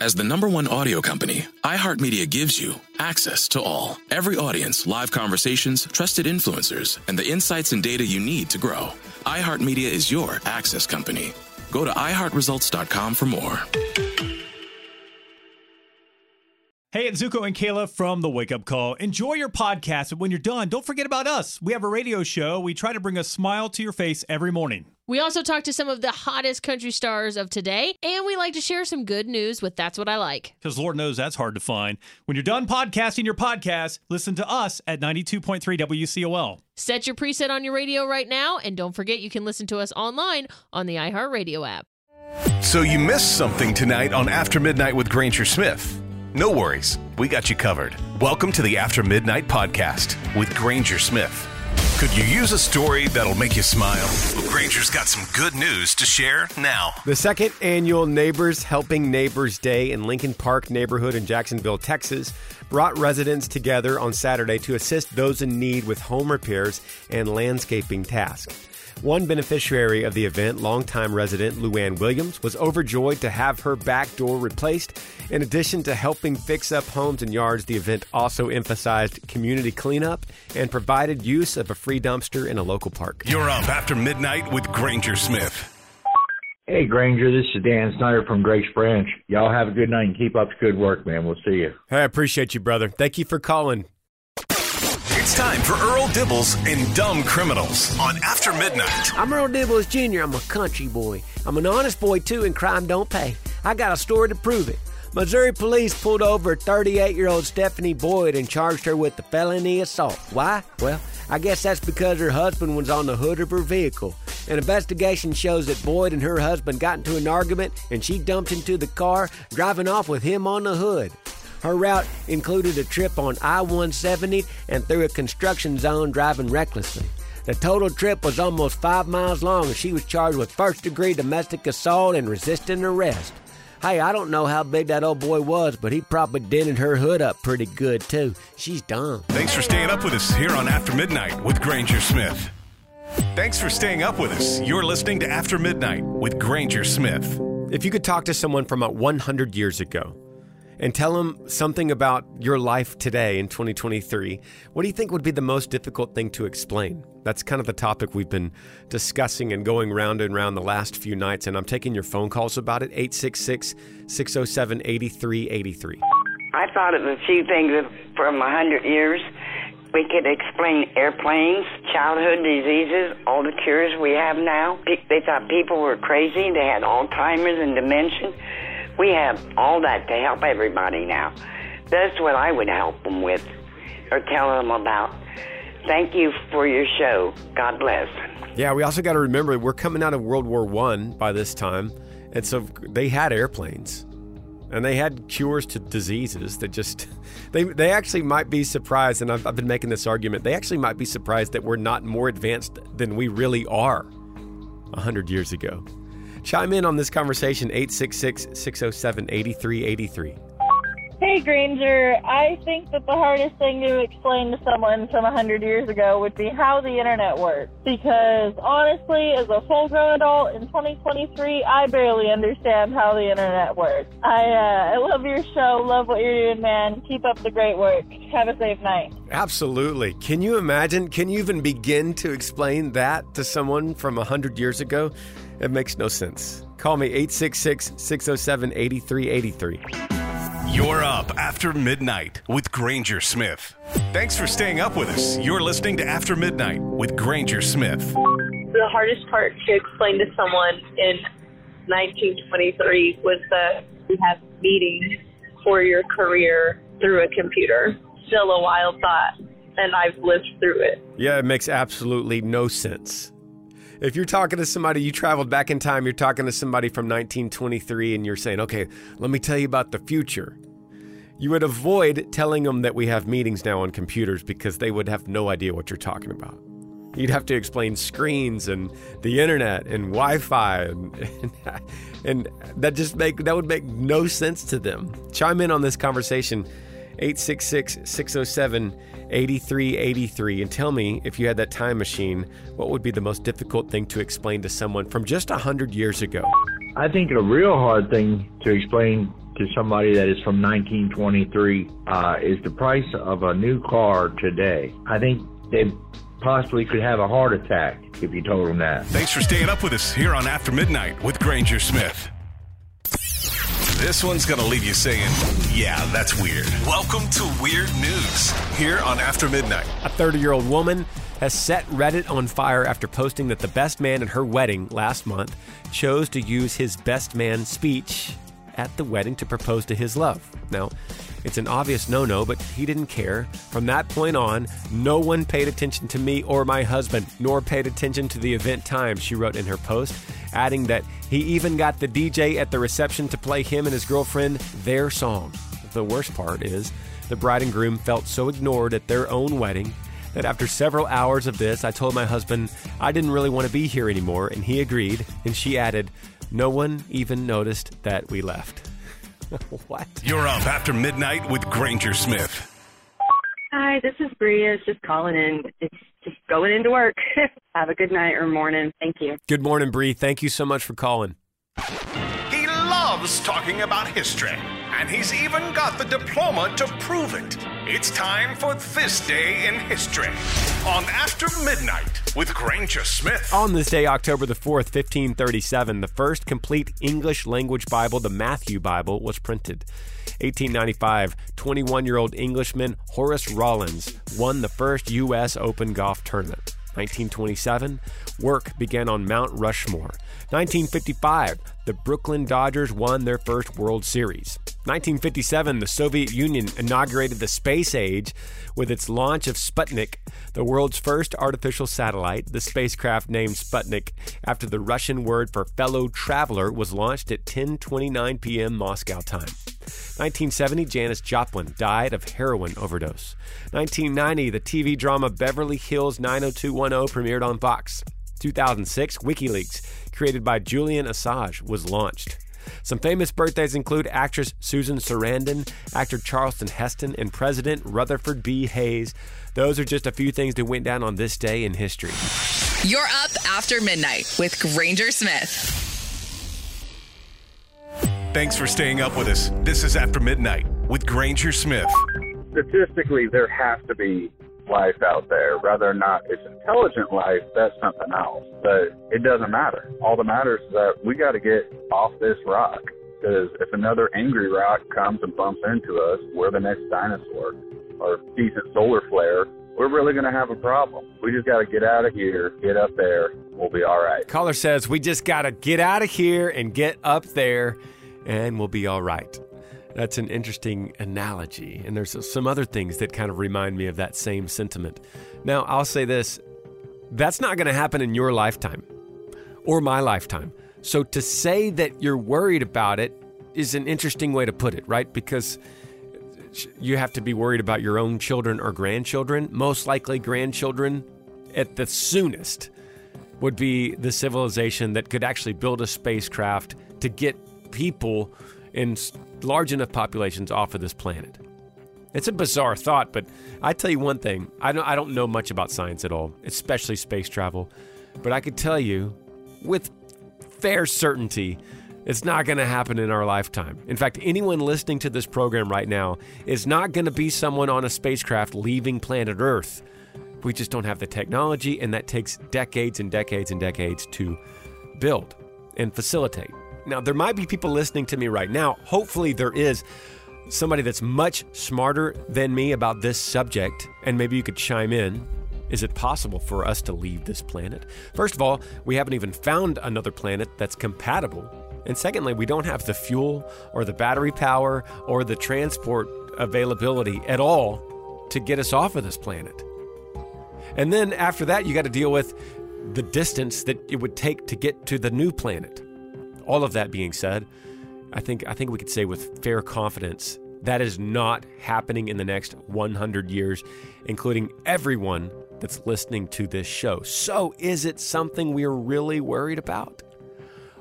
As the number one audio company, iHeartMedia gives you access to all. Every audience, live conversations, trusted influencers, and the insights and data you need to grow. iHeartMedia is your access company. Go to iHeartResults.com for more. Hey, it's Zuko and Kayla from the Wake Up Call. Enjoy your podcast, but when you're done, don't forget about us. We have a radio show. We try to bring a smile to your face every morning. We also talk to some of the hottest country stars of today, and we like to share some good news with That's What I Like. Because Lord knows that's hard to find. When you're done podcasting your podcast, listen to us at 92.3 WCOL. Set your preset on your radio right now, and don't forget you can listen to us online on the iHeartRadio app. So you missed something tonight on After MidNite with Granger Smith. No worries, we got you covered. Welcome to the After MidNite podcast with Granger Smith. Could you use a story that'll make you smile? Well, Granger's got some good news to share now. The second annual Neighbors Helping Neighbors Day in Lincoln Park neighborhood in Jacksonville, Texas, brought residents together on Saturday to assist those in need with home repairs and landscaping tasks. One beneficiary of the event, longtime resident Luann Williams, was overjoyed to have her back door replaced. In addition to helping fix up homes and yards, the event also emphasized community cleanup and provided use of a free dumpster in a local park. You're up after midnight with Granger Smith. Hey, Granger, this is Dan Snyder from Grace Branch. Y'all have a good night and keep up the good work, man. We'll see you. I appreciate you, brother. Thank you for calling. It's time for Earl Dibbles and Dumb Criminals on After MidNite. I'm Earl Dibbles Jr. I'm a country boy. I'm an honest boy, too, and crime don't pay. I got a story to prove it. Missouri police pulled over 38 year old Stephanie Boyd and charged her with the felony assault. Why? Well, I guess that's because her husband was on the hood of her vehicle. An investigation shows that Boyd and her husband got into an argument and she dumped into the car, driving off with him on the hood. Her route included a trip on I 170 and through a construction zone driving recklessly. The total trip was almost five miles long and she was charged with first degree domestic assault and resisting arrest. Hey, I don't know how big that old boy was, but he probably dented her hood up pretty good too. She's dumb. Thanks for staying up with us here on After MidNite with Granger Smith. Thanks for staying up with us. You're listening to After MidNite with Granger Smith. If you could talk to someone from about 100 years ago and tell them something about your life today in 2023, what do you think would be the most difficult thing to explain? That's kind of the topic we've been discussing and going round and round the last few nights, and I'm taking your phone calls about it 866 607 8383. I thought of a few things from a hundred years. We could explain airplanes, childhood diseases, all the cures we have now. They thought people were crazy. They had Alzheimer's and dementia. We have all that to help everybody now. That's what I would help them with or tell them about. Thank you for your show. God bless. Yeah, we also got to remember we're coming out of World War One by this time, and so they had airplanes, and they had cures to diseases that just they they actually might be surprised. And I've, I've been making this argument. They actually might be surprised that we're not more advanced than we really are hundred years ago. Chime in on this conversation 866 607 8383. Hey Granger, I think that the hardest thing to explain to someone from 100 years ago would be how the internet works. Because honestly, as a full grown adult in 2023, I barely understand how the internet works. I, uh, I love your show, love what you're doing, man. Keep up the great work. Have a safe night. Absolutely. Can you imagine? Can you even begin to explain that to someone from 100 years ago? It makes no sense. Call me 866 607 8383. You're up after midnight with Granger Smith. Thanks for staying up with us. You're listening to After MidNite with Granger Smith. The hardest part to explain to someone in 1923 was that you have meetings for your career through a computer. Still a wild thought, and I've lived through it. Yeah, it makes absolutely no sense. If you're talking to somebody, you traveled back in time, you're talking to somebody from 1923 and you're saying, okay, let me tell you about the future. You would avoid telling them that we have meetings now on computers because they would have no idea what you're talking about. You'd have to explain screens and the internet and Wi-Fi and, and, and that just make that would make no sense to them. Chime in on this conversation 866-607-8383 and tell me if you had that time machine, what would be the most difficult thing to explain to someone from just 100 years ago? I think a real hard thing to explain to somebody that is from 1923 uh, is the price of a new car today. I think they possibly could have a heart attack if you told them that. Thanks for staying up with us here on After MidNite with Granger Smith. This one's going to leave you saying, yeah, that's weird. Welcome to Weird News here on After MidNite. A 30 year old woman has set Reddit on fire after posting that the best man at her wedding last month chose to use his best man speech at the wedding to propose to his love. Now, it's an obvious no no, but he didn't care. From that point on, no one paid attention to me or my husband, nor paid attention to the event time, she wrote in her post, adding that he even got the DJ at the reception to play him and his girlfriend their song. The worst part is, the bride and groom felt so ignored at their own wedding that after several hours of this, I told my husband I didn't really want to be here anymore, and he agreed, and she added, No one even noticed that we left. what? You're up after midnight with Granger Smith. Hi, this is Bria. Just calling in. It's just going into work. Have a good night or morning. Thank you. Good morning, Bree. Thank you so much for calling. He loves talking about history, and he's even got the diploma to prove it. It's time for This Day in History on After MidNite with Granger Smith. On this day, October the 4th, 1537, the first complete English language Bible, the Matthew Bible, was printed. 1895, 21 year old Englishman Horace Rawlins won the first U.S. Open golf tournament. 1927, work began on Mount Rushmore. 1955, the Brooklyn Dodgers won their first World Series. 1957, the Soviet Union inaugurated the space age with its launch of Sputnik, the world's first artificial satellite. The spacecraft named Sputnik after the Russian word for fellow traveler was launched at 10:29 p.m. Moscow time. 1970, Janis Joplin died of heroin overdose. 1990, the TV drama Beverly Hills 90210 premiered on Fox. 2006, WikiLeaks, created by Julian Assange, was launched. Some famous birthdays include actress Susan Sarandon, actor Charlton Heston, and President Rutherford B. Hayes. Those are just a few things that went down on this day in history. You're up after midnight with Granger Smith. Thanks for staying up with us. This is After MidNite with Granger Smith. Statistically, there has to be life out there. Whether or not it's intelligent life, that's something else. But it doesn't matter. All that matters is that we got to get off this rock. Because if another angry rock comes and bumps into us, we're the next dinosaur or decent solar flare. We're really going to have a problem. We just got to get out of here, get up there. We'll be all right. Caller says we just got to get out of here and get up there, and we'll be all right. That's an interesting analogy. And there's some other things that kind of remind me of that same sentiment. Now, I'll say this that's not going to happen in your lifetime or my lifetime. So to say that you're worried about it is an interesting way to put it, right? Because you have to be worried about your own children or grandchildren. Most likely, grandchildren at the soonest would be the civilization that could actually build a spacecraft to get people in large enough populations off of this planet. It's a bizarre thought, but I tell you one thing I don't, I don't know much about science at all, especially space travel, but I could tell you with fair certainty it's not going to happen in our lifetime. In fact, anyone listening to this program right now is not going to be someone on a spacecraft leaving planet Earth. We just don't have the technology, and that takes decades and decades and decades to build and facilitate. Now, there might be people listening to me right now. Hopefully, there is somebody that's much smarter than me about this subject, and maybe you could chime in. Is it possible for us to leave this planet? First of all, we haven't even found another planet that's compatible. And secondly, we don't have the fuel or the battery power or the transport availability at all to get us off of this planet. And then after that, you got to deal with the distance that it would take to get to the new planet. All of that being said, I think I think we could say with fair confidence that is not happening in the next 100 years, including everyone that's listening to this show. So, is it something we're really worried about?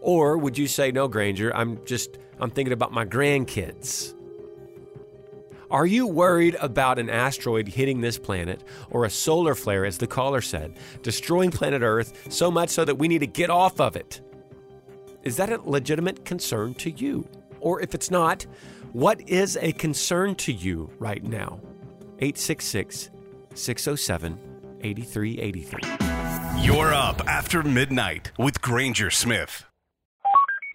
Or would you say, no, Granger, I'm just, I'm thinking about my grandkids? Are you worried about an asteroid hitting this planet or a solar flare, as the caller said, destroying planet Earth so much so that we need to get off of it? Is that a legitimate concern to you? Or if it's not, what is a concern to you right now? 866 607 8383. You're up after midnight with Granger Smith.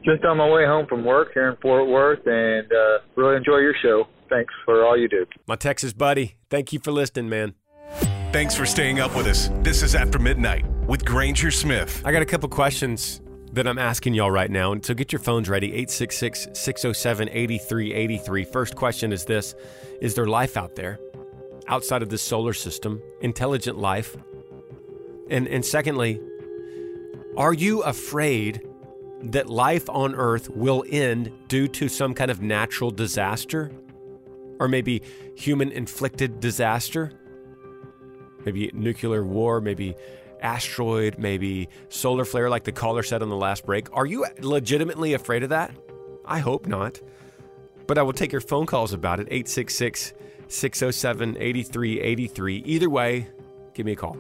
Just on my way home from work here in Fort Worth and uh, really enjoy your show. Thanks for all you do. My Texas buddy, thank you for listening, man. Thanks for staying up with us. This is After MidNite with Granger Smith. I got a couple questions that I'm asking y'all right now. And so get your phones ready 866 607 8383. First question is this Is there life out there outside of this solar system? Intelligent life? And, and secondly, are you afraid that life on Earth will end due to some kind of natural disaster? Or maybe human inflicted disaster? Maybe nuclear war, maybe asteroid, maybe solar flare, like the caller said on the last break. Are you legitimately afraid of that? I hope not. But I will take your phone calls about it 866 607 8383. Either way, give me a call.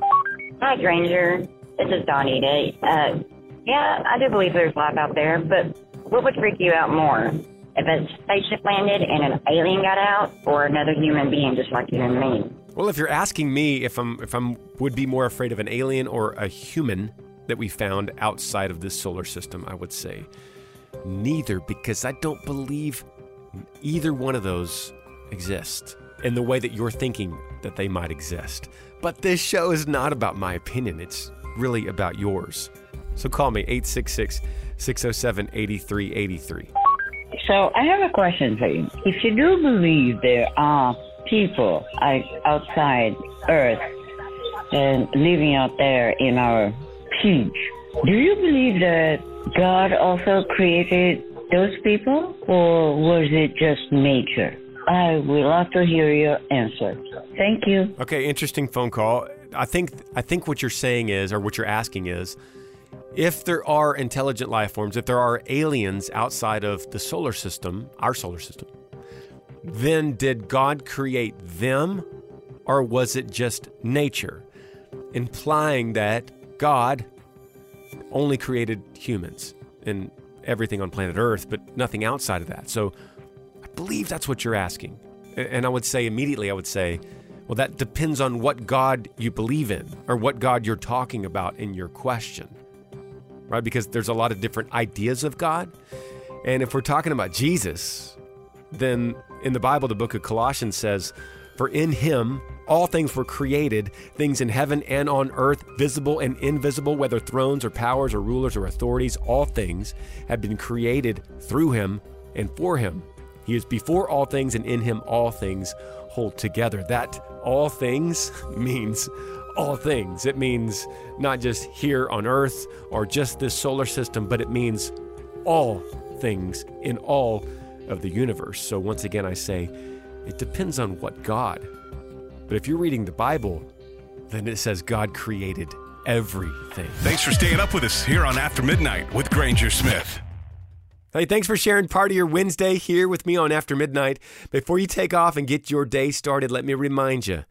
Hi, Granger. This is Donnie Day. Uh, yeah, I do believe there's life out there, but what would freak you out more? If a spaceship landed and an alien got out, or another human being just like you and me? Well, if you're asking me if I'm if I'm would be more afraid of an alien or a human that we found outside of this solar system, I would say neither because I don't believe either one of those exist in the way that you're thinking that they might exist. But this show is not about my opinion. It's really about yours. So call me 866 607 8383. So I have a question for you. If you do believe there are people outside Earth and living out there in our peach. Do you believe that God also created those people, or was it just nature? I would love to hear your answer. Thank you. Okay, interesting phone call. I think I think what you're saying is, or what you're asking is, if there are intelligent life forms, if there are aliens outside of the solar system, our solar system, then did God create them or was it just nature? Implying that God only created humans and everything on planet Earth, but nothing outside of that. So I believe that's what you're asking. And I would say immediately, I would say, well, that depends on what God you believe in or what God you're talking about in your question, right? Because there's a lot of different ideas of God. And if we're talking about Jesus, then in the Bible, the book of Colossians says, For in him all things were created, things in heaven and on earth, visible and invisible, whether thrones or powers or rulers or authorities, all things have been created through him and for him. He is before all things, and in him all things hold together. That all things means all things. It means not just here on earth or just this solar system, but it means all things in all of the universe. So once again, I say it depends on what God. But if you're reading the Bible, then it says God created everything. Thanks for staying up with us here on After MidNite with Granger Smith. Hey, thanks for sharing part of your Wednesday here with me on After MidNite. Before you take off and get your day started, let me remind you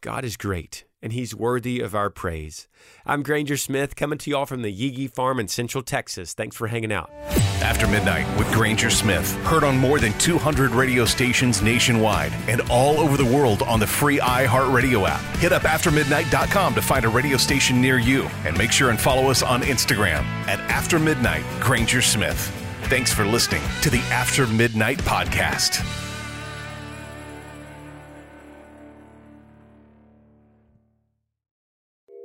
God is great and he's worthy of our praise. I'm Granger Smith coming to you all from the Yee Farm in Central Texas. Thanks for hanging out. After MidNite with Granger Smith, heard on more than 200 radio stations nationwide and all over the world on the free iHeartRadio app. Hit up aftermidnite.com to find a radio station near you and make sure and follow us on Instagram at After MidNite Granger Smith. Thanks for listening to the After MidNite podcast.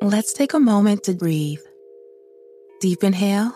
Let's take a moment to breathe. Deep inhale.